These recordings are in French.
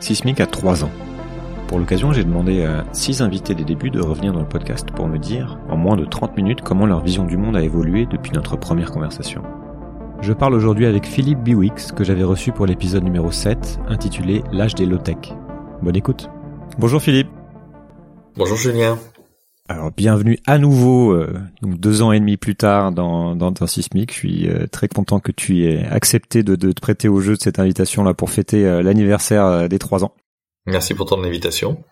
Sismic a 3 ans. Pour l'occasion, j'ai demandé à 6 invités des débuts de revenir dans le podcast pour me dire, en moins de 30 minutes, comment leur vision du monde a évolué depuis notre première conversation. Je parle aujourd'hui avec Philippe Biwix, que j'avais reçu pour l'épisode numéro 7, intitulé L'âge des low-tech. Bonne écoute. Bonjour Philippe. Bonjour Julien. Alors bienvenue à nouveau, euh, donc deux ans et demi plus tard dans, dans, dans Sismic. Je suis euh, très content que tu aies accepté de, de te prêter au jeu de cette invitation là pour fêter euh, l'anniversaire des trois ans. Merci pour ton invitation.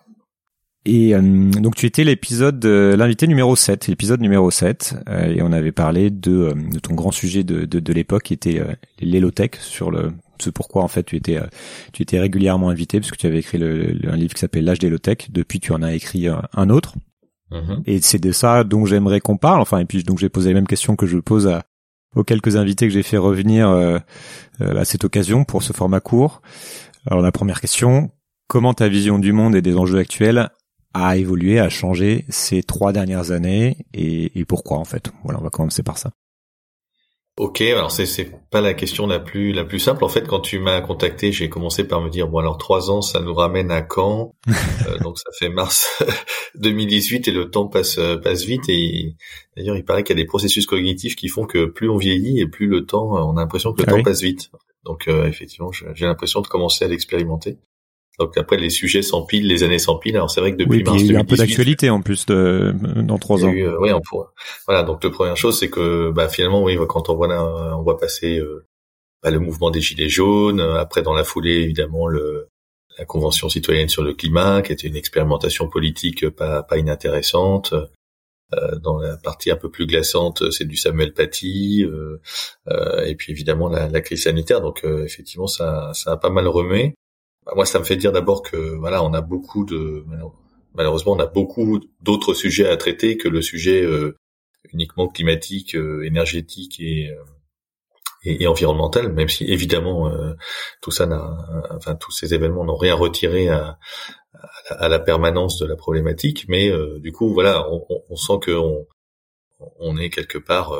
Et donc tu étais l'épisode l'invité numéro 7, l'épisode numéro 7 et on avait parlé de, de ton grand sujet de, de, de l'époque qui était l'élotech sur le ce pourquoi en fait tu étais tu étais régulièrement invité parce que tu avais écrit le, un livre qui s'appelle l'âge d'élotech depuis tu en as écrit un autre Mhm. Et c'est de ça dont j'aimerais qu'on parle. Enfin, et puis donc j'ai posé les mêmes questions que je pose à, aux quelques invités que j'ai fait revenir euh, euh, à cette occasion pour ce format court. Alors la première question, comment ta vision du monde et des enjeux actuels a évolué, a changé ces trois dernières années et, et pourquoi en fait? Voilà, on va commencer par ça. Ok, alors c'est c'est pas la question la plus la plus simple. En fait, quand tu m'as contacté, j'ai commencé par me dire bon alors trois ans, ça nous ramène à quand euh, Donc ça fait mars 2018 et le temps passe passe vite. Et d'ailleurs, il paraît qu'il y a des processus cognitifs qui font que plus on vieillit et plus le temps, on a l'impression que le ah temps passe vite. Donc euh, effectivement, j'ai l'impression de commencer à l'expérimenter. Donc après les sujets s'empilent, les années s'empilent. Alors c'est vrai que depuis oui, mars il y a un peu d'actualité en plus de, dans trois ans. Euh, oui, on pourra. Voilà. Donc la première chose c'est que bah, finalement oui quand on voit là, on voit passer euh, bah, le mouvement des gilets jaunes. Après dans la foulée évidemment le la convention citoyenne sur le climat qui était une expérimentation politique pas pas inintéressante. Euh, dans la partie un peu plus glaçante, c'est du Samuel Paty, euh, euh, et puis évidemment la, la crise sanitaire. Donc effectivement, ça, ça a pas mal remué. Bah, moi, ça me fait dire d'abord que voilà, on a beaucoup de malheureusement, on a beaucoup d'autres sujets à traiter que le sujet euh, uniquement climatique, euh, énergétique et, euh, et, environnemental. Même si évidemment tout ça n'a, enfin tous ces événements n'ont rien retiré à, à, la permanence de la problématique, mais du coup, voilà, on, on sent que on, on est quelque part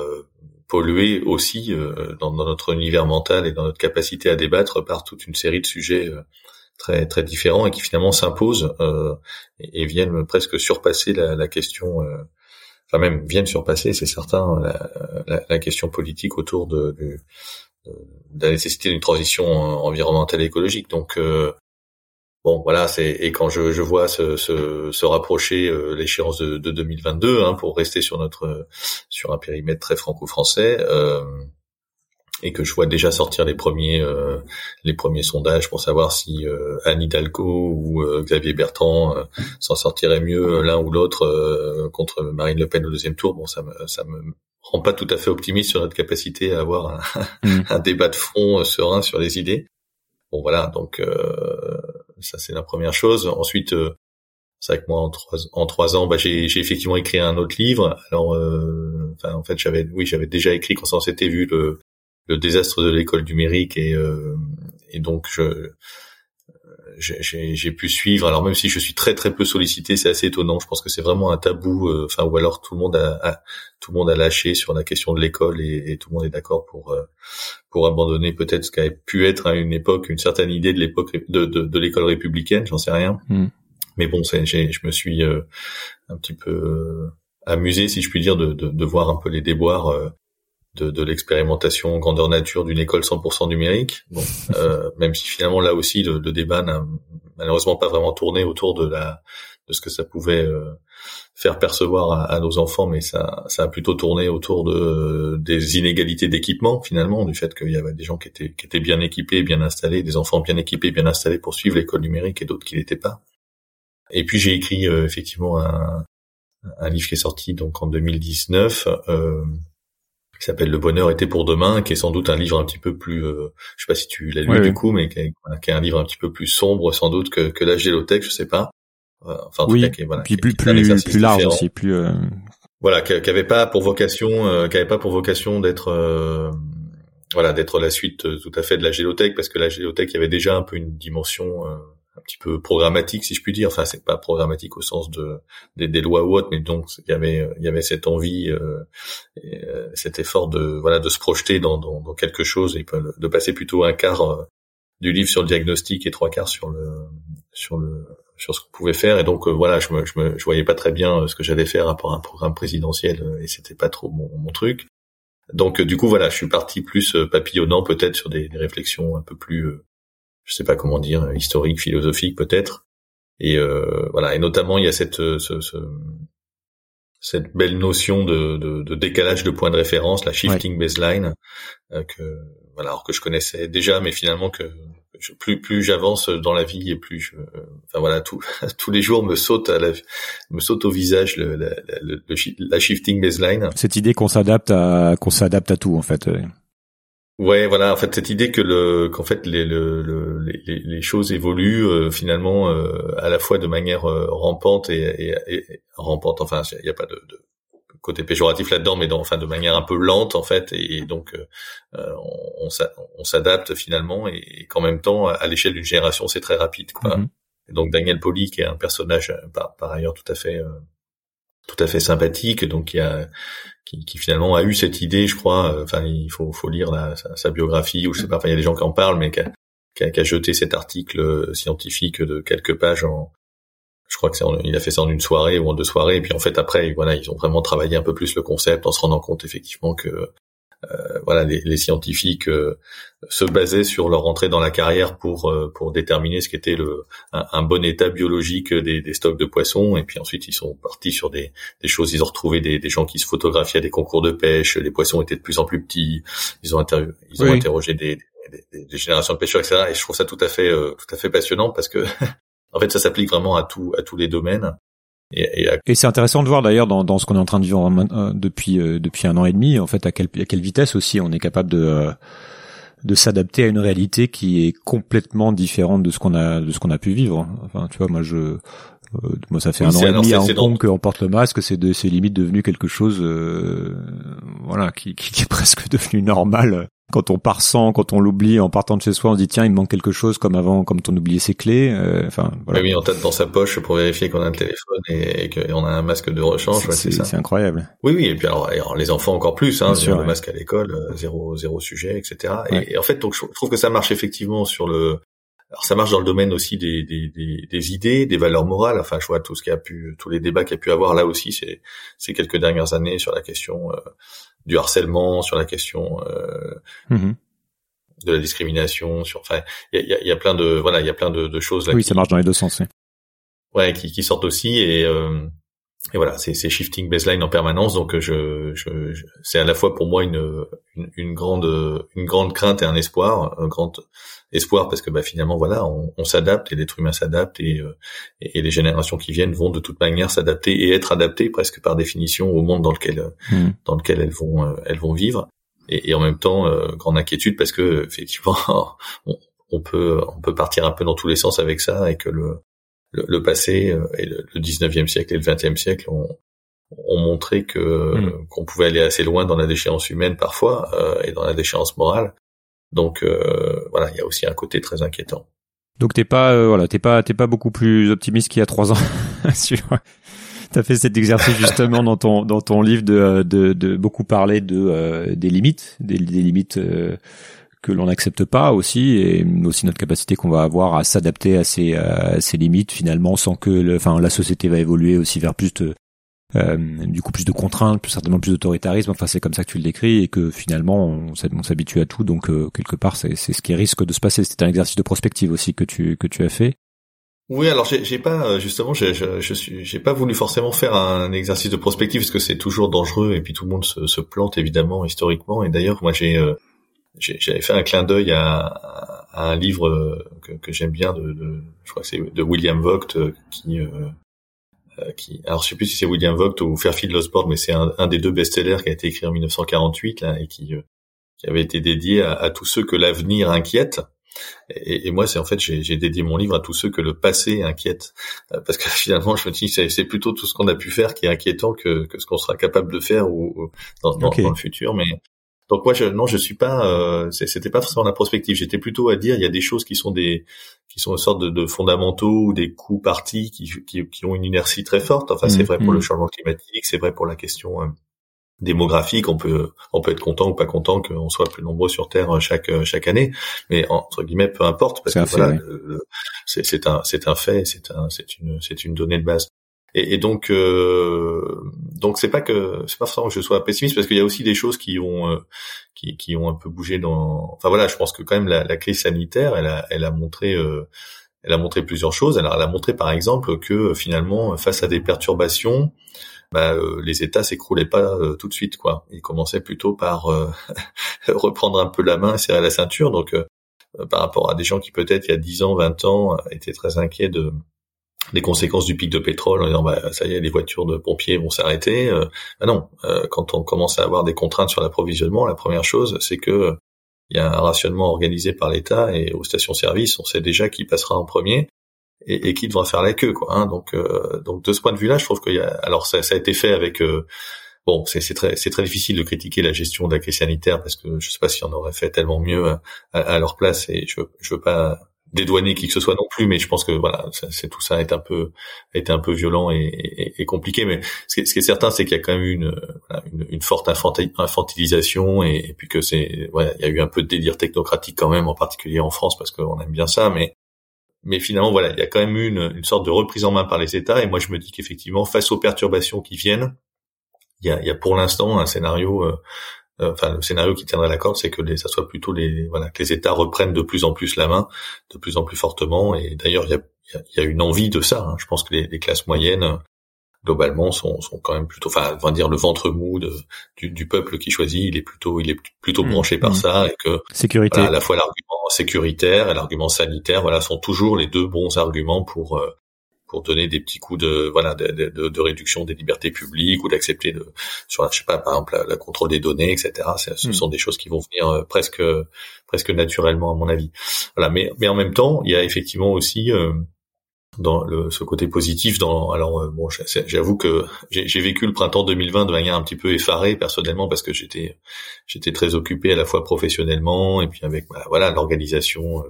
pollué aussi dans, dans, notre univers mental et dans notre capacité à débattre par toute une série de sujets très très différents et qui finalement s'imposent euh, et, viennent presque surpasser la, la question, euh, enfin même viennent surpasser, c'est certain, la, la, la, question politique autour de, de, de la nécessité d'une transition environnementale et écologique. Donc euh, bon voilà, c'est et quand je, je vois se, se, se rapprocher euh, l'échéance de, de 2022 hein, pour rester sur notre sur un périmètre très franco-français. Euh, et que je vois déjà sortir les premiers euh, les premiers sondages pour savoir si euh, Anne Hidalgo ou euh, Xavier Bertrand euh, s'en sortiraient mieux l'un ou l'autre contre Marine Le Pen au deuxième tour. Bon, ça me ça me rend pas tout à fait optimiste sur notre capacité à avoir un, mm. un débat de fond serein sur les idées. Bon voilà, donc ça c'est la première chose. Ensuite, c'est vrai que moi en trois en trois ans, bah, j'ai j'ai effectivement écrit un autre livre. Alors, enfin en fait j'avais oui j'avais déjà écrit quand on s'était vu le le désastre de l'école numérique et, euh, et donc je j'ai pu suivre. Alors même si je suis très très peu sollicité, c'est assez étonnant. Je pense que c'est vraiment un tabou. Euh, enfin ou alors tout le monde a, tout le monde a lâché sur la question de l'école et, et, tout le monde est d'accord pour euh, pour abandonner peut-être ce qu'avait pu être à une époque une certaine idée de l'époque de, de, de l'école républicaine. J'en sais rien. Mm. Mais bon, je me suis un petit peu amusé, si je puis dire, de, de, de voir un peu les déboires de, de l'expérimentation grandeur nature d'une école 100% numérique. Bon, euh, même si finalement là aussi le, débat n'a malheureusement pas vraiment tourné autour de la de ce que ça pouvait euh, faire percevoir à, nos enfants, mais ça, ça a plutôt tourné autour de des inégalités d'équipement finalement, du fait qu'il y avait des gens qui étaient qui étaient bien équipés, bien installés, des enfants bien équipés, bien installés pour suivre l'école numérique et d'autres qui l'étaient pas. Et puis j'ai écrit euh, effectivement un, un livre qui est sorti donc en 2019. Euh, qui s'appelle Le bonheur était pour demain, qui est sans doute un livre un petit peu plus, euh, je sais pas si tu l'as lu du coup, mais qui est, un livre un petit peu plus sombre sans doute que, que la Gélothèque, je sais pas. Euh, enfin, en oui, tout cas, qui, voilà, puis plus plus, plus large aussi, plus. Euh... Voilà, qui, qui avait pas pour vocation, euh, qui avait pas pour vocation d'être, euh, voilà, d'être la suite tout à fait de la Gélothèque, parce que la Gélothèque, il y avait déjà un peu une dimension un petit peu programmatique si je puis dire. Enfin c'est pas programmatique au sens de des, lois ou autres mais donc il y avait il y avait cette envie euh, euh, cet effort de voilà de se projeter dans, dans, quelque chose et de passer plutôt un quart euh, du livre sur le diagnostic et trois quarts sur le sur le sur ce qu'on pouvait faire. Et donc voilà je me, je me je voyais pas très bien ce que j'allais faire rapport à un programme présidentiel et c'était pas trop mon, mon truc. Donc du coup voilà je suis parti plus papillonnant peut-être sur des, des, réflexions un peu plus je sais pas comment dire historiques philosophiques peut-être et voilà et notamment il y a cette ce, ce, cette belle notion de, de, de, décalage de point de référence, la shifting baseline, euh, que voilà, alors que je connaissais déjà, mais finalement que je, plus plus j'avance dans la vie et plus je, enfin voilà, tout, tous les jours me saute à la, me saute au visage le, la, la, la shifting baseline. Cette idée qu'on s'adapte à qu'on s'adapte à tout en fait. Ouais, voilà. En fait, cette idée que le qu'en fait les le, les, les, choses évoluent euh, finalement euh, à la fois de manière euh, rampante et, et, et, rampante. Enfin, il n'y a pas de, de, côté péjoratif là-dedans, mais dans, enfin de manière un peu lente en fait. Et, donc on, on s'adapte finalement et, qu'en même temps, à l'échelle d'une génération, c'est très rapide. Quoi. Mm-hmm. Et donc Daniel Poli, qui est un personnage par, par ailleurs tout à fait tout à fait sympathique, donc a qui, qui, finalement a eu cette idée, je crois. Euh, enfin, il faut, faut lire la, sa, sa, biographie ou je sais pas. Enfin, il y a des gens qui en parlent, mais qui a, qui a, qui a jeté cet article euh, scientifique de quelques pages en. Je crois que c'est il a fait ça en une soirée ou en deux soirées. Et puis en fait après, voilà, ils ont vraiment travaillé un peu plus le concept en se rendant compte effectivement que voilà, les, les scientifiques euh, se basaient sur leur entrée dans la carrière pour euh, pour déterminer ce qu'était le un, bon état biologique des, des, stocks de poissons. Et puis ensuite, ils sont partis sur des, des choses. Ils ont retrouvé des, des, gens qui se photographiaient à des concours de pêche. Les poissons étaient de plus en plus petits. Ils ont ils ont interrogé des, des, générations de pêcheurs, etc. Et je trouve ça tout à fait tout à fait passionnant parce que en fait, ça s'applique vraiment à tout à tous les domaines. Et, et, c'est intéressant de voir d'ailleurs dans, dans ce qu'on est en train de vivre euh, depuis euh, depuis un an et demi, en fait, à quelle, à quelle vitesse aussi on est capable de euh, de s'adapter à une réalité qui est complètement différente de ce qu'on a de ce qu'on a pu vivre. Enfin, tu vois, moi je moi ça fait un an et demi à Hong Kong qu'on porte le masque, c'est de c'est limite devenu quelque chose voilà qui, qui, qui est presque devenu normal quand on part sans, quand on l'oublie en partant de chez soi, on se dit tiens il me manque quelque chose comme avant, comme on oubliait ses clés. Euh, enfin voilà. oui, on tape dans sa poche pour vérifier qu'on a le téléphone et, qu'on a un masque de rechange. C'est incroyable. Oui oui et puis alors, les enfants encore plus, hein, sûr, le masque à l'école, euh, zéro zéro sujet, etc. Et, en fait donc je trouve que ça marche effectivement sur le alors ça marche dans le domaine aussi des, des, des, des, idées, des valeurs morales. Enfin, je vois tout ce qui a pu, tous les débats qu'il y a pu avoir là aussi ces, ces quelques dernières années sur la question euh, du harcèlement, sur la question euh, mm-hmm. de la discrimination. Sur, enfin, il y a, y a, plein de, voilà, il y a plein de, de choses là. Oui, ça marche dans les deux sens. Oui. Ouais, qui, qui sortent aussi et euh, et voilà, c'est shifting baseline en permanence. Donc je, je, c'est à la fois pour moi une, une, une, grande une grande crainte et un espoir, un grand espoir parce que bah finalement voilà, on, on s'adapte et l'être humain s'adapte et, euh, et, les générations qui viennent vont de toute manière s'adapter et être adaptées presque par définition au monde dans lequel hmm. dans lequel elles vont euh, elles vont vivre. Et, et en même temps euh, grande inquiétude parce que effectivement on, on peut on peut partir un peu dans tous les sens avec ça et que le le, passé euh, et le, 19e siècle et le 20e siècle ont, ont montré que hmm. qu'on pouvait aller assez loin dans la déchéance humaine parfois euh, et dans la déchéance morale. Donc euh, voilà, il y a aussi un côté très inquiétant. Donc t'es pas voilà, t'es pas t'es pas beaucoup plus optimiste qu'il y a trois ans. T'as fait cet exercice justement dans ton dans ton livre de de, de beaucoup parler de des limites, des, des limites que l'on n'accepte pas aussi et aussi notre capacité qu'on va avoir à s'adapter à ces, à ces limites finalement sans que le, enfin la société va évoluer aussi vers plus de euh, du coup plus de contraintes, plus certainement plus d'autoritarisme. Enfin c'est comme ça que tu le décris et que finalement on, s'habitue à tout. Donc euh, quelque part c'est ce qui risque de se passer. C'est un exercice de prospective aussi que tu que tu as fait. Oui, alors j'ai pas euh, justement, je, je, j'ai pas voulu forcément faire un exercice de prospective parce que c'est toujours dangereux et puis tout le monde se, se plante évidemment historiquement. Et d'ailleurs, moi j'ai j'avais fait un clin d'œil à, à, un livre euh, que, que j'aime bien de, de, je crois que c'est de William Vogt euh, qui euh, qui alors je sais plus si c'est William Vogt ou Fairfield Osborne mais c'est un, un, des deux best-sellers qui a été écrit en 1948 là et qui qui avait été dédié à, à tous ceux que l'avenir inquiète et, et, moi, c'est en fait, j'ai dédié mon livre à tous ceux que le passé inquiète, parce que finalement, je me dis, c'est plutôt tout ce qu'on a pu faire qui est inquiétant que, que ce qu'on sera capable de faire ou, dans, dans, dans, le futur. Mais donc moi, je, non, je suis pas. Euh, C'était pas forcément la prospective. J'étais plutôt à dire, il y a des choses qui sont des, qui sont une sorte de, de fondamentaux ou des coups partis qui, qui, qui, ont une inertie très forte. Enfin, c'est mmh, vrai pour le mmh. changement climatique, c'est vrai pour la question euh, démographique. On peut, on peut être content ou pas content qu'on soit plus nombreux sur Terre euh, chaque euh, chaque année, mais entre guillemets, peu importe, parce que voilà, c'est un c'est un fait, c'est un c'est une c'est une donnée de base. Et, et donc euh, donc c'est pas que c'est pas forcément que je sois pessimiste parce qu'il y a aussi des choses qui ont euh, qui, qui ont un peu bougé dans. Enfin voilà, je pense que quand même la, la crise sanitaire, elle a elle a montré euh, elle a montré plusieurs choses. Alors elle a montré par exemple que finalement face à des perturbations, bah, euh, les États s'écroulaient pas euh, tout de suite quoi. Ils commençaient plutôt par reprendre un peu la main, serrer la ceinture. Donc par rapport à des gens qui peut-être il y a 10 ans, 20 ans étaient très inquiets de les conséquences du pic de pétrole en disant bah ça y est les voitures de pompiers vont s'arrêter euh, bah non euh, quand on commence à avoir des contraintes sur l'approvisionnement la première chose c'est que il y a un rationnement organisé par l'État et aux stations-service on sait déjà qui passera en premier et, qui devra faire la queue quoi hein. donc euh, donc de ce point de vue là je trouve qu'il y a alors ça, ça a été fait avec bon c'est très très difficile de critiquer la gestion de la crise sanitaire parce que je sais pas si on aurait fait tellement mieux à, à leur place et je je veux pas dédouaner qui que ce soit non plus, mais je pense que voilà, c'est tout ça est un peu été un peu violent et, compliqué. Mais ce qui, est, certain, c'est qu'il y a quand même eu une, une, une forte infantilisation et, puis que c'est voilà, il y a eu un peu de délire technocratique quand même, en particulier en France parce qu'on aime bien ça, mais mais finalement voilà, il y a quand même une, une sorte de reprise en main par les États et moi je me dis qu'effectivement face aux perturbations qui viennent, il y a, pour l'instant un scénario euh, enfin le scénario qui tiendrait la corde, c'est que les, ça soit plutôt les voilà que les États reprennent de plus en plus la main, de plus en plus fortement. Et d'ailleurs, il y a, y a, une envie de ça. Hein. Je pense que les, les, classes moyennes globalement sont, sont quand même plutôt, enfin, on va dire le ventre mou de, du, du, peuple qui choisit, il est plutôt, il est plutôt mmh. branché par mmh. ça et que sécurité, à la fois l'argument sécuritaire et l'argument sanitaire, voilà, sont toujours les deux bons arguments pour euh, pour donner des petits coups de voilà de, de, de réduction des libertés publiques ou d'accepter de sur je sais pas par exemple le contrôle des données etc ce hmm. sont des choses qui vont venir euh, presque presque naturellement à mon avis voilà mais mais en même temps il y a effectivement aussi euh, dans le, ce côté positif dans alors euh, bon j'avoue que j'ai vécu le printemps 2020 de manière un petit peu effarée personnellement parce que j'étais j'étais très occupé à la fois professionnellement et puis avec bah, voilà l'organisation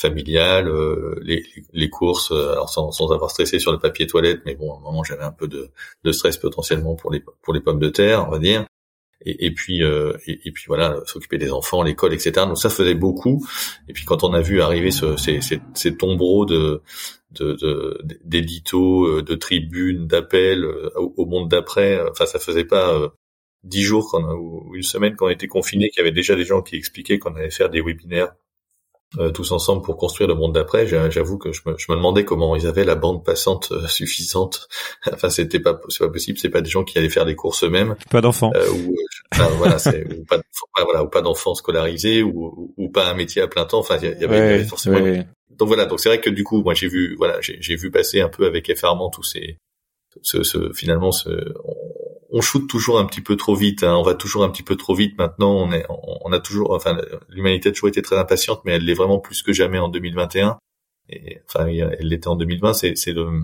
familiale, euh, les, les, courses, euh, alors sans, sans, avoir stressé sur le papier toilette, mais bon, à un moment j'avais un peu de, de, stress potentiellement pour les pour les pommes de terre, on va dire. Et, et puis euh, et, puis voilà, s'occuper des enfants, l'école, etc. Donc ça faisait beaucoup. Et puis quand on a vu arriver ce, ces, ces, ces tombereaux de d'éditos, de, de, tribunes, d'appels au, monde d'après, enfin ça faisait pas dix jours qu'on ou une semaine qu'on était confiné, qu'il y avait déjà des gens qui expliquaient qu'on allait faire des webinaires euh, tous ensemble pour construire le monde d'après. J'avoue que je me, je me, demandais comment ils avaient la bande passante euh, suffisante. enfin, c'était pas, c'est pas possible. C'est pas des gens qui allaient faire des courses eux-mêmes. Pas d'enfants. Euh, ou, enfin, voilà, ou pas, voilà, ou pas d'enfants scolarisés, ou, ou, pas un métier à plein temps. Enfin, il y, avait, forcément. Donc voilà. Donc c'est vrai que du coup, moi j'ai vu, voilà, j'ai vu passer un peu avec effarement tous ces, ce, ce finalement, ce, on shoot toujours un petit peu trop vite. Hein. On va toujours un petit peu trop vite. Maintenant, on est, on a toujours, enfin, l'humanité a toujours été très impatiente, mais elle l'est vraiment plus que jamais en 2021. Et enfin, elle l'était en 2020. C'est, le,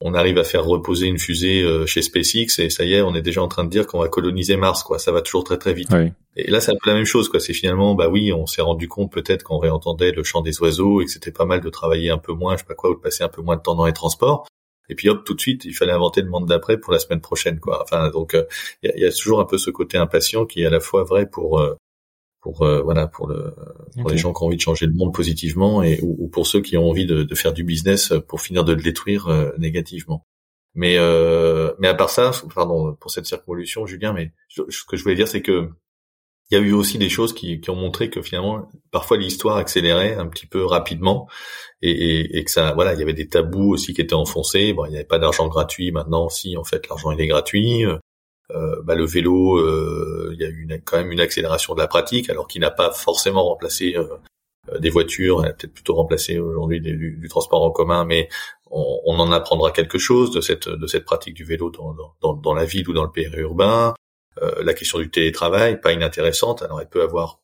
on arrive à faire reposer une fusée euh, chez SpaceX et ça y est, on est déjà en train de dire qu'on va coloniser Mars, quoi. Ça va toujours très très vite. Et là, c'est un peu la même chose, quoi. C'est finalement, bah oui, on s'est rendu compte peut-être qu'on réentendait le chant des oiseaux et que c'était pas mal de travailler un peu moins, je sais pas quoi, ou de passer un peu moins de temps dans les transports et puis hop tout de suite il fallait inventer le monde d'après pour la semaine prochaine quoi. Enfin donc euh, il y, a, toujours un peu ce côté impatient qui est à la fois vrai pour euh, pour euh, voilà pour le pour les gens qui ont envie de changer le monde positivement et ou, pour ceux qui ont envie de, de, faire du business pour finir de le détruire négativement. Mais mais à part ça pardon pour cette circonvolution Julien mais ce que je voulais dire c'est que il y a eu aussi des choses qui, ont montré que finalement parfois l'histoire accélérait un petit peu rapidement et, que ça voilà il y avait des tabous aussi qui étaient enfoncés. Bon il n'y avait pas d'argent gratuit. Maintenant si en fait l'argent il est gratuit. Euh, bah, le vélo euh, il y a eu quand même une accélération de la pratique alors qu'il n'a pas forcément remplacé euh, euh des voitures. Il a peut-être plutôt remplacé aujourd'hui du, transport en commun mais on, en apprendra quelque chose de cette pratique du vélo dans, dans, la ville ou dans le périurbain la question du télétravail, pas inintéressante. Alors, elle peut avoir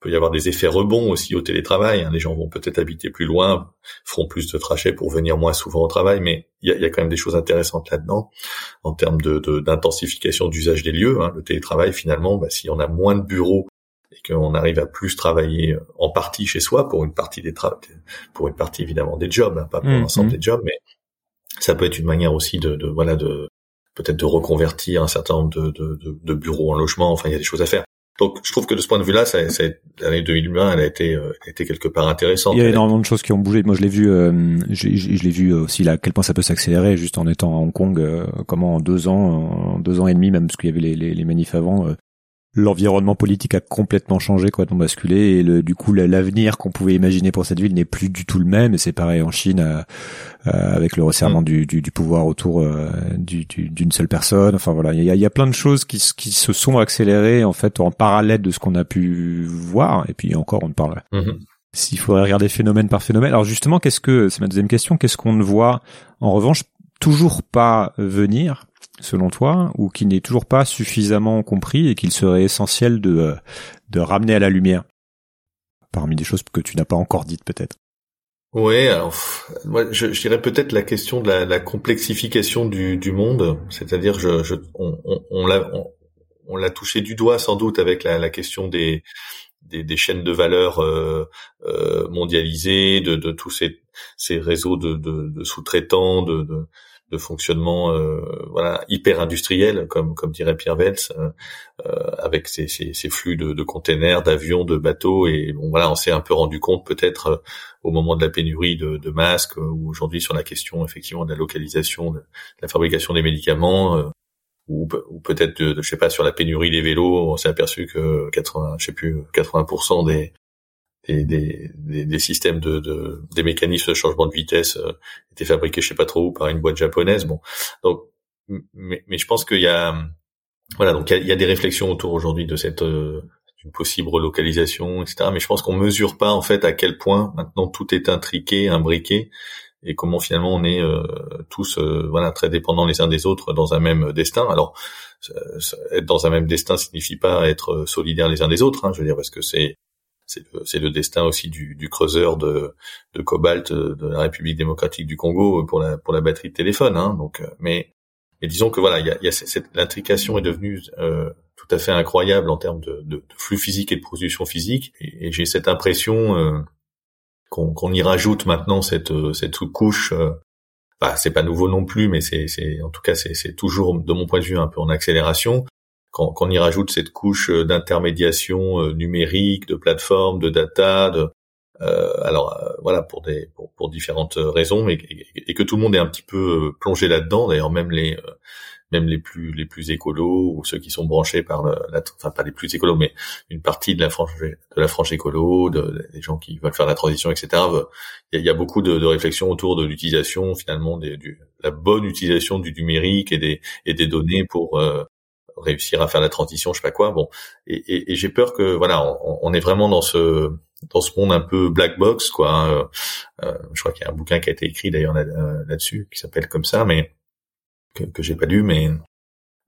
peut y avoir des effets rebonds aussi au télétravail. Hein. Les gens vont peut-être habiter plus loin, feront plus de trajets pour venir moins souvent au travail, mais il y a, y a, quand même des choses intéressantes là-dedans en termes de, d'intensification d'usage des lieux. Hein. Le télétravail, finalement, bah, si on a moins de bureaux et qu'on arrive à plus travailler euh, en partie chez soi pour une partie des pour une partie évidemment des jobs, hein, pas pour mmh, l'ensemble mmh. des jobs, mais ça peut être une manière aussi de, de voilà de peut-être de reconvertir un certain nombre de, de, de, bureaux en logement. Enfin, il y a des choses à faire. Donc, je trouve que de ce point de vue-là, ça, ça, l'année 2020, elle a été, euh, été quelque part intéressante. Il y a énormément de choses qui ont bougé. Moi, je l'ai vu, euh, je, je l'ai vu aussi là, à quel point ça peut s'accélérer juste en étant à Hong Kong. Euh, comment en deux ans, en deux ans et demi, même parce qu'il y avait les, les, les manifs avant, l'environnement politique a complètement changé, complètement basculé, et le, du coup l'avenir qu'on pouvait imaginer pour cette ville n'est plus du tout le même. Et c'est pareil en Chine euh, euh, avec le resserrement mm. du, du, du, pouvoir autour euh, d'une seule personne. Enfin voilà, il y a, y a, plein de choses qui, qui se sont accélérées en fait en parallèle de ce qu'on a pu voir. Et puis encore, on parle. Mm-hmm. S'il faudrait regarder phénomène par phénomène. Alors justement, qu'est-ce que c'est ma deuxième question Qu'est-ce qu'on ne voit? En revanche toujours pas venir selon toi, ou qui n'est toujours pas suffisamment compris et qu'il serait essentiel de, euh, de ramener à la lumière Parmi des choses que tu n'as pas encore dites peut-être? Oui, alors moi je, je dirais peut-être la question de la, la complexification du, du monde, c'est-à-dire je, je, on, on, on l'a on, l'a touché du doigt sans doute avec la, la question des, des, chaînes de valeur euh, euh, mondialisées, de, tous ces, réseaux de, sous-traitants, de, fonctionnement euh, hyper industriel comme dirait Pierre euh, avec ces, flux de, containers d'avions de bateaux. Et on s'est un peu rendu compte peut-être au moment de la pénurie de masques ou aujourd'hui sur la question effectivement de la localisation de, la fabrication des médicaments ou, peut-être je sais pas sur la pénurie des vélos on s'est aperçu que 80 je sais plus 80% des des, des, des, systèmes de, de, des mécanismes de changement de vitesse euh, étaient fabriqués je sais pas trop où par une boîte japonaise. Bon. Donc mais, mais je pense qu'il y a voilà donc il y a, des réflexions autour aujourd'hui de cette euh, d'une possible relocalisation etc mais je pense qu'on mesure pas en fait à quel point maintenant tout est intriqué imbriqué et comment finalement on est euh, tous voilà très dépendants les uns des autres dans un même destin alors être dans un même destin signifie pas être solidaires les uns des autres hein, je veux dire parce que c'est c'est le, destin aussi du, du creuseur de, de, cobalt de la République démocratique du Congo pour la, pour la batterie de téléphone. Hein, donc, euh, mais, mais disons que voilà, l'intrication est devenue euh, tout à fait incroyable en termes de, de, de, flux physique et de production physique. Et, j'ai cette impression euh, qu'on y rajoute maintenant cette cette sous-couche. Euh, bah, c'est pas nouveau non plus, mais c'est en tout cas c'est toujours de mon point de vue un peu en accélération quand, y rajoute cette couche euh, d'intermédiation euh, numérique, de plateforme, de data, de euh, alors voilà pour des pour, différentes raisons, mais et, que tout le monde est un petit peu plongé là-dedans. D'ailleurs, même les même les plus les plus écolos ou ceux qui sont branchés par la, enfin pas les plus écolos, mais une partie de la frange de la frange écolo, de, des gens qui veulent faire la transition, etc. Il y a, beaucoup de, de réflexions autour de l'utilisation finalement des, du, la bonne utilisation du numérique et des et des données pour réussir à faire la transition, je sais pas quoi. Bon, et, et, et j'ai peur que voilà, on, on, est vraiment dans ce dans ce monde un peu black box, quoi. Hein. Euh, je crois qu'il y a un bouquin qui a été écrit d'ailleurs euh, là-dessus, qui s'appelle comme ça, mais que, que j'ai pas lu, mais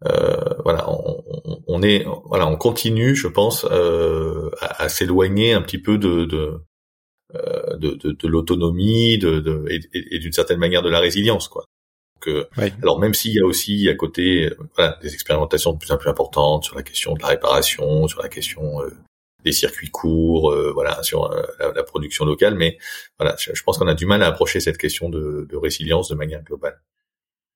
euh, voilà, on, on, est voilà, on continue, je pense, euh, à, à s'éloigner un petit peu de, de euh, de, de, de l'autonomie, de, de, et, et d'une certaine manière de la résilience, quoi. Que, Alors même s'il y a aussi à côté voilà, des expérimentations de plus en plus importantes sur la question de la réparation, sur la question euh, des circuits courts, euh, voilà, sur la, production locale, mais voilà, je, pense qu'on a du mal à approcher cette question de, de, résilience de manière globale.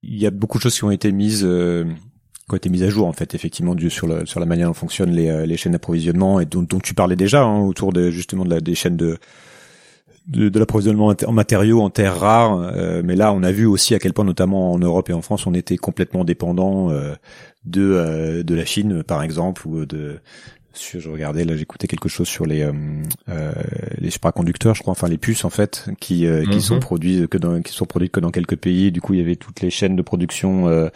Il y a beaucoup de choses qui ont été mises qui ont été mises à jour en fait effectivement du, sur, la, sur la manière dont fonctionnent les, les chaînes d'approvisionnement et dont, dont, tu parlais déjà hein, autour de justement de la, des chaînes de de, de l'approvisionnement en matériaux, en terres rares. Euh, mais là, on a vu aussi à quel point, notamment en Europe et en France, on était complètement dépendant euh, de euh, de la Chine, par exemple, ou de je regardais là, j'écoutais quelque chose sur les les supraconducteurs, je crois, enfin les puces en fait, qui qui sont mhm. produites que dans qui sont produites que dans quelques pays. Du coup, il y avait toutes les chaînes de production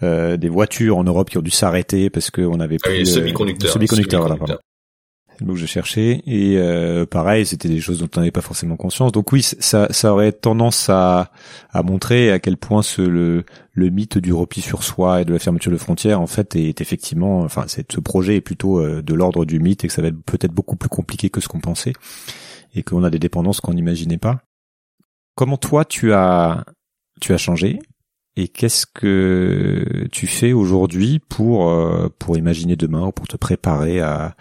des voitures en Europe qui ont dû s'arrêter parce qu'on avait plus ah semi-conducteurs. Semi-conducteurs, voilà, que je cherchais. Et euh, pareil, c'était des choses dont on n'avait pas forcément conscience. Donc oui, ça, ça aurait tendance à, à montrer à quel point ce, le, le mythe du repli sur soi et de la fermeture de frontières, en fait, est, effectivement, enfin, ce projet est plutôt euh, de l'ordre du mythe et que ça va être peut-être beaucoup plus compliqué que ce qu'on pensait et qu'on a des dépendances qu'on n'imaginait pas. Comment toi, tu as, tu as changé et qu'est-ce que tu fais aujourd'hui pour euh, pour imaginer demain ou pour te préparer à,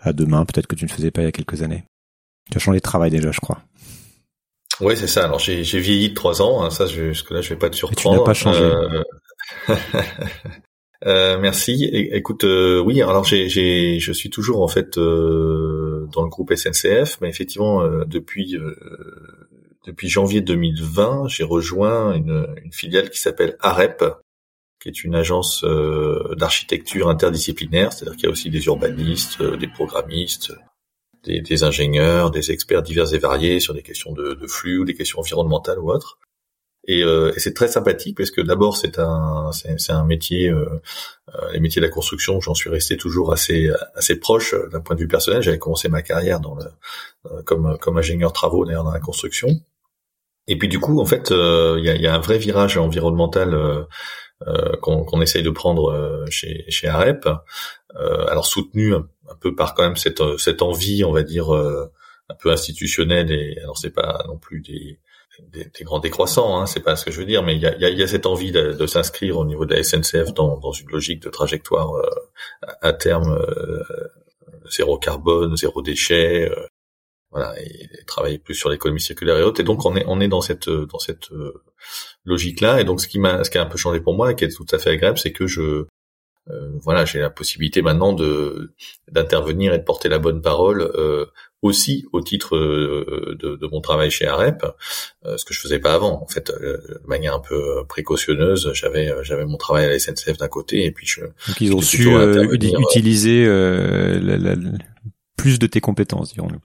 à demain Peut-être que tu ne faisais pas il y a quelques années? Tu as changé de travail déjà, je crois. Oui, c'est ça. Alors j'ai vieilli de trois ans. Hein. ça, je, jusque là, je vais pas te surprendre. tu n'as pas changé. Euh... Euh, merci. écoute, euh, oui, alors j'ai, j'ai, je suis toujours en fait euh, dans le groupe SNCF, mais effectivement depuis depuis janvier 2020, j'ai rejoint une, une, filiale qui s'appelle AREP, qui est une agence d'architecture interdisciplinaire, c'est-à-dire qu'il y a aussi des urbanistes, des programmistes, des, des, ingénieurs, des experts divers et variés sur des questions de, de flux ou des questions environnementales ou autres. Et, euh, et c'est très sympathique parce que d'abord c'est un c'est un métier euh, euh, les métiers de la construction j'en suis resté toujours assez assez proche euh, d'un point de vue personnel. J'avais commencé ma carrière dans le comme comme ingénieur travaux d'ailleurs dans la construction et puis du coup en fait il y a, y, a, un vrai virage environnemental euh, qu'on qu'on essaye de prendre chez chez AREP. Alors soutenu un, peu par quand même cette cette envie on va dire un peu institutionnelle et alors c'est pas non plus des des, des, grands décroissants, hein, c'est pas ce que je veux dire, mais il y a, y, a, y a, cette envie de, de s'inscrire au niveau de la SNCF dans, dans une logique de trajectoire euh, à terme euh, zéro carbone, zéro déchet, euh, voilà, et, travailler plus sur l'économie circulaire et autres. Et donc on est on est dans cette dans cette logique là. Et donc ce qui m'a ce qui a un peu changé pour moi et qui est tout à fait agréable, c'est que je voilà, j'ai la possibilité maintenant de d'intervenir et de porter la bonne parole euh, aussi au titre euh, de, de, mon travail chez AREP, euh, ce que je faisais pas avant. En fait, euh, de manière un peu précautionneuse, j'avais j'avais mon travail à la SNCF d'un côté et puis je. Donc ils ont su utiliser la, plus de tes compétences, dirons-nous.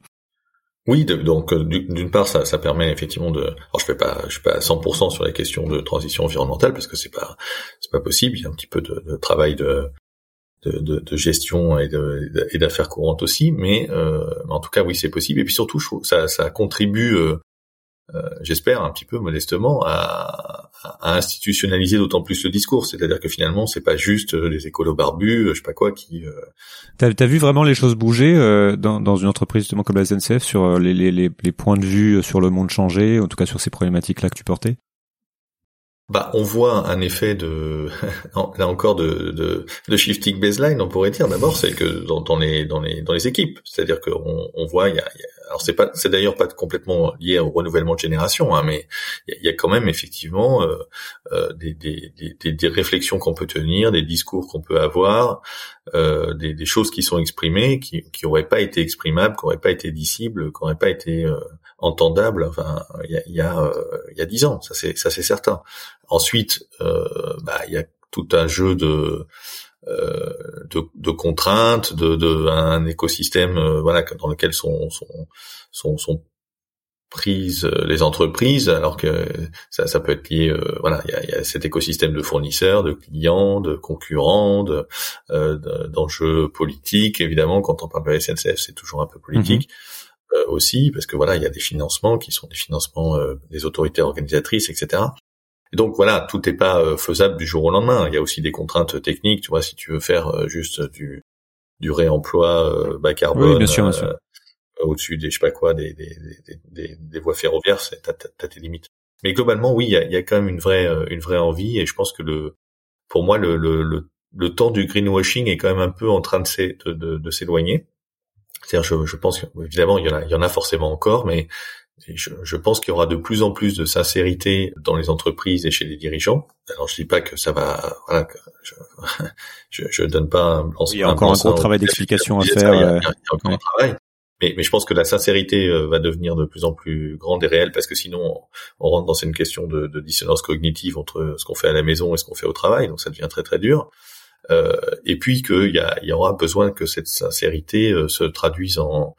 Oui, donc d'une part ça, permet effectivement de. Alors je fais pas, je suis pas à 100% sur la question de transition environnementale parce que c'est pas c'est pas possible. Il y a un petit peu de, de travail de de, de, gestion et, d'affaires courantes aussi, mais euh, en tout cas oui c'est possible. Et puis surtout ça contribue, euh, euh, j'espère un petit peu modestement, à, à institutionnaliser d'autant plus le discours. C'est-à-dire que finalement c'est pas juste les écolos barbus, je sais pas quoi qui. Euh... T'as as vu vraiment les choses bouger dans, dans une entreprise justement comme la SNCF sur les, les, les points de vue sur le monde changé, en tout cas sur ces problématiques là que tu portais? Bah, on voit un effet de là encore de, shifting baseline, on pourrait dire. D'abord, c'est que dans, dans, les dans les équipes, c'est-à-dire qu'on on voit, y a, alors c'est pas c'est d'ailleurs pas complètement lié au renouvellement de génération, hein, mais il y, a quand même effectivement euh, euh, des, réflexions qu'on peut tenir, des discours qu'on peut avoir, euh, des, des, choses qui sont exprimées qui qui auraient pas été exprimables, qui auraient pas été dissibles, qui auraient pas été euh, entendables. Enfin, il y a y euh, y a dix ans, ça c'est ça c'est certain. Ensuite, euh, bah, il y a tout un jeu de euh, de, contraintes, de, de un écosystème euh, voilà dans lequel sont sont sont, prises les entreprises, alors que ça, ça peut être lié, voilà, il y a, cet écosystème de fournisseurs, de clients, de concurrents, de, d'enjeux politiques. Évidemment, quand on parle de SNCF, c'est toujours un peu politique. Mm-hmm. Aussi parce que voilà il y a des financements qui sont des financements des autorités organisatrices etc et donc voilà, tout n'est pas euh, faisable du jour au lendemain. Il y a aussi des contraintes techniques. Tu vois, si tu veux faire euh, juste du, du réemploi euh, bas carbone bien sûr, au-dessus des je sais pas quoi des, des, des, des voies ferroviaires, t'as as tes limites. Mais globalement, oui, il y a, y a, quand même une vraie une vraie envie. Et je pense que le pour moi le, le, le, le temps du greenwashing est quand même un peu en train de, de, de, s'éloigner. C'est-à-dire, je, je pense qu'évidemment, il y en a, il y en a forcément encore, mais je, je, pense qu'il y aura de plus en plus de sincérité dans les entreprises et chez les dirigeants. Alors je dis pas que ça va, voilà, je, je, je donne pas un Il y a encore un gros travail d'explication à faire. Il y, a, euh, encore un travail. Mais, mais, je pense que la sincérité euh, va devenir de plus en plus grande et réelle parce que sinon on rentre dans une question de, de dissonance cognitive entre ce qu'on fait à la maison et ce qu'on fait au travail, donc ça devient très très dur. Euh, et puis qu'il y, y aura besoin que cette sincérité euh, se traduise en,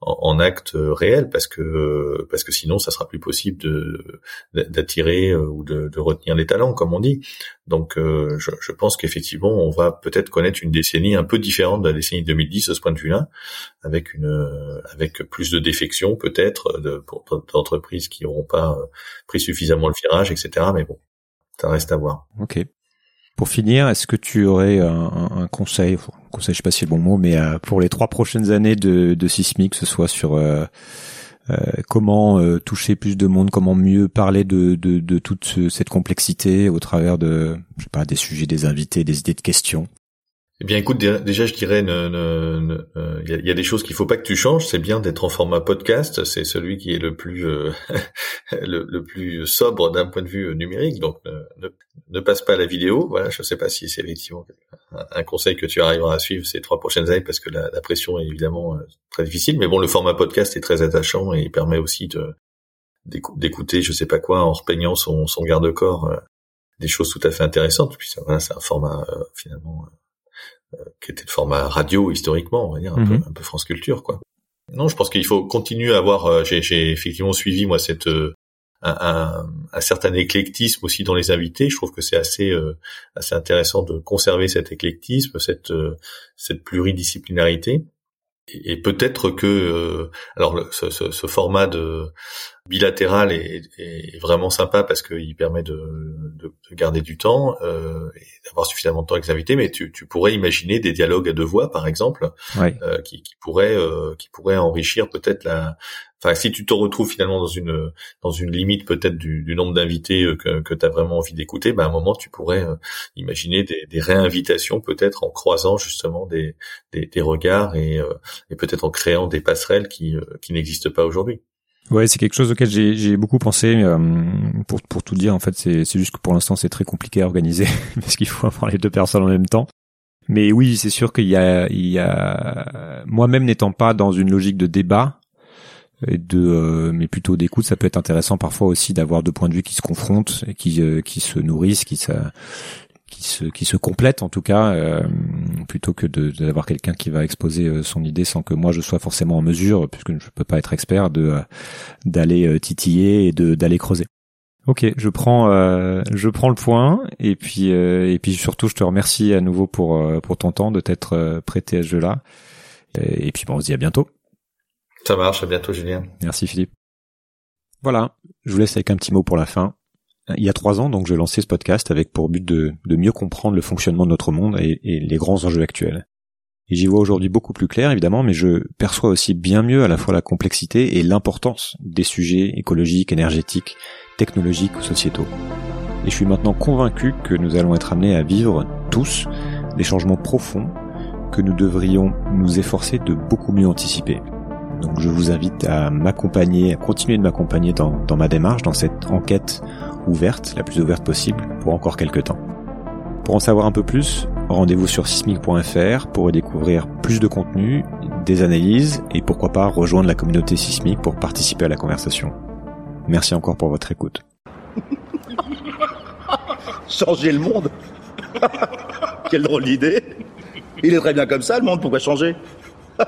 en, acte réel parce que parce que sinon ça sera plus possible de d'attirer euh, ou de, de, retenir les talents comme on dit. Donc euh, je, je, pense qu'effectivement on va peut-être connaître une décennie un peu différente de la décennie 2010 à ce point de vue-là, avec une avec plus de défections peut-être de, d'entreprises qui n'auront pas pris suffisamment le virage, etc. Mais bon, ça reste à voir. Ok. Pour finir, est-ce que tu aurais un, un conseil, conseil, je sais pas si c'est le bon mot, mais euh, pour les trois prochaines années de, de Sismic, que ce soit sur euh, euh, comment toucher plus de monde, comment mieux parler de, de, de toute cette complexité au travers de, je sais pas, des sujets, des invités, des idées de questions? Eh bien, écoute, déjà, je dirais, il euh, y, a, des choses qu'il faut pas que tu changes. C'est bien d'être en format podcast. C'est celui qui est le plus euh, le, plus sobre d'un point de vue numérique. Donc, ne, passe pas à la vidéo. Voilà, je ne sais pas si c'est effectivement un conseil que tu arriveras à suivre ces trois prochaines années, parce que la, pression est évidemment euh, très difficile. Mais bon, le format podcast est très attachant et il permet aussi d'écouter, je sais pas quoi, en repeignant son, garde-corps, des choses tout à fait intéressantes. Puis voilà, c'est un format finalement euh, qui était le format radio historiquement, on va dire, un, peu, mhm. un peu France Culture, quoi. Non, je pense qu'il faut continuer à avoir. Euh, j'ai effectivement suivi moi cette euh, un, un, certain éclectisme aussi dans les invités. Je trouve que c'est assez assez intéressant de conserver cet éclectisme, cette cette pluridisciplinarité. Et, peut-être que alors ce, ce, ce, format de bilatéral est, est, vraiment sympa parce qu'il permet de, de, garder du temps euh, et d'avoir suffisamment de temps avec les invités. Mais tu, tu, pourrais imaginer des dialogues à deux voix, par exemple, euh, qui, qui pourraient euh, qui pourraient enrichir peut-être la. Enfin, si tu te retrouves finalement dans une dans une limite peut-être du, du, nombre d'invités euh, que, que tu as vraiment envie d'écouter, ben à un moment tu pourrais euh, imaginer des, des réinvitations peut-être en croisant justement des, des, des regards et, euh, et peut-être en créant des passerelles qui qui n'existent pas aujourd'hui. Ouais, c'est quelque chose auquel j'ai beaucoup pensé. Euh, pour, pour tout dire, en fait, c'est juste que pour l'instant, c'est très compliqué à organiser parce qu'il faut avoir les deux personnes en même temps. Mais oui, c'est sûr qu'il y a, il y a moi-même n'étant pas dans une logique de débat et de, euh, mais plutôt d'écoute, ça peut être intéressant parfois aussi d'avoir deux points de vue qui se confrontent et qui, euh, qui se nourrissent, qui, ça, qui se qui se complète en tout cas euh, plutôt que de d'avoir quelqu'un qui va exposer euh, son idée sans que moi je sois forcément en mesure puisque je peux pas être expert de euh, d'aller titiller et de d'aller creuser. Ok, je prends je prends le point et puis et puis surtout je te remercie à nouveau pour pour ton temps de t'être prêté à ce jeu-là et, puis bon on se dit à bientôt. Ça marche, à bientôt Julien. Merci Philippe. Voilà, je vous laisse avec un petit mot pour la fin il y a trois ans, donc, je lançais ce podcast avec pour but de, mieux comprendre le fonctionnement de notre monde et, les grands enjeux actuels. Et j'y vois aujourd'hui beaucoup plus clair, évidemment, mais je perçois aussi bien mieux à la fois la complexité et l'importance des sujets écologiques, énergétiques, technologiques ou sociétaux. Et je suis maintenant convaincu que nous allons être amenés à vivre tous des changements profonds que nous devrions nous efforcer de beaucoup mieux anticiper. Donc je vous invite à m'accompagner, à continuer de m'accompagner dans, ma démarche, dans cette enquête ouverte, la plus ouverte possible, pour encore quelques temps. Pour en savoir un peu plus, rendez-vous sur sismic.fr pour découvrir plus de contenu, des analyses et pourquoi pas rejoindre la communauté sismique pour participer à la conversation. Merci encore pour votre écoute. Changer le monde Quelle drôle d'idée Il est très bien comme ça, le monde, pourquoi changer?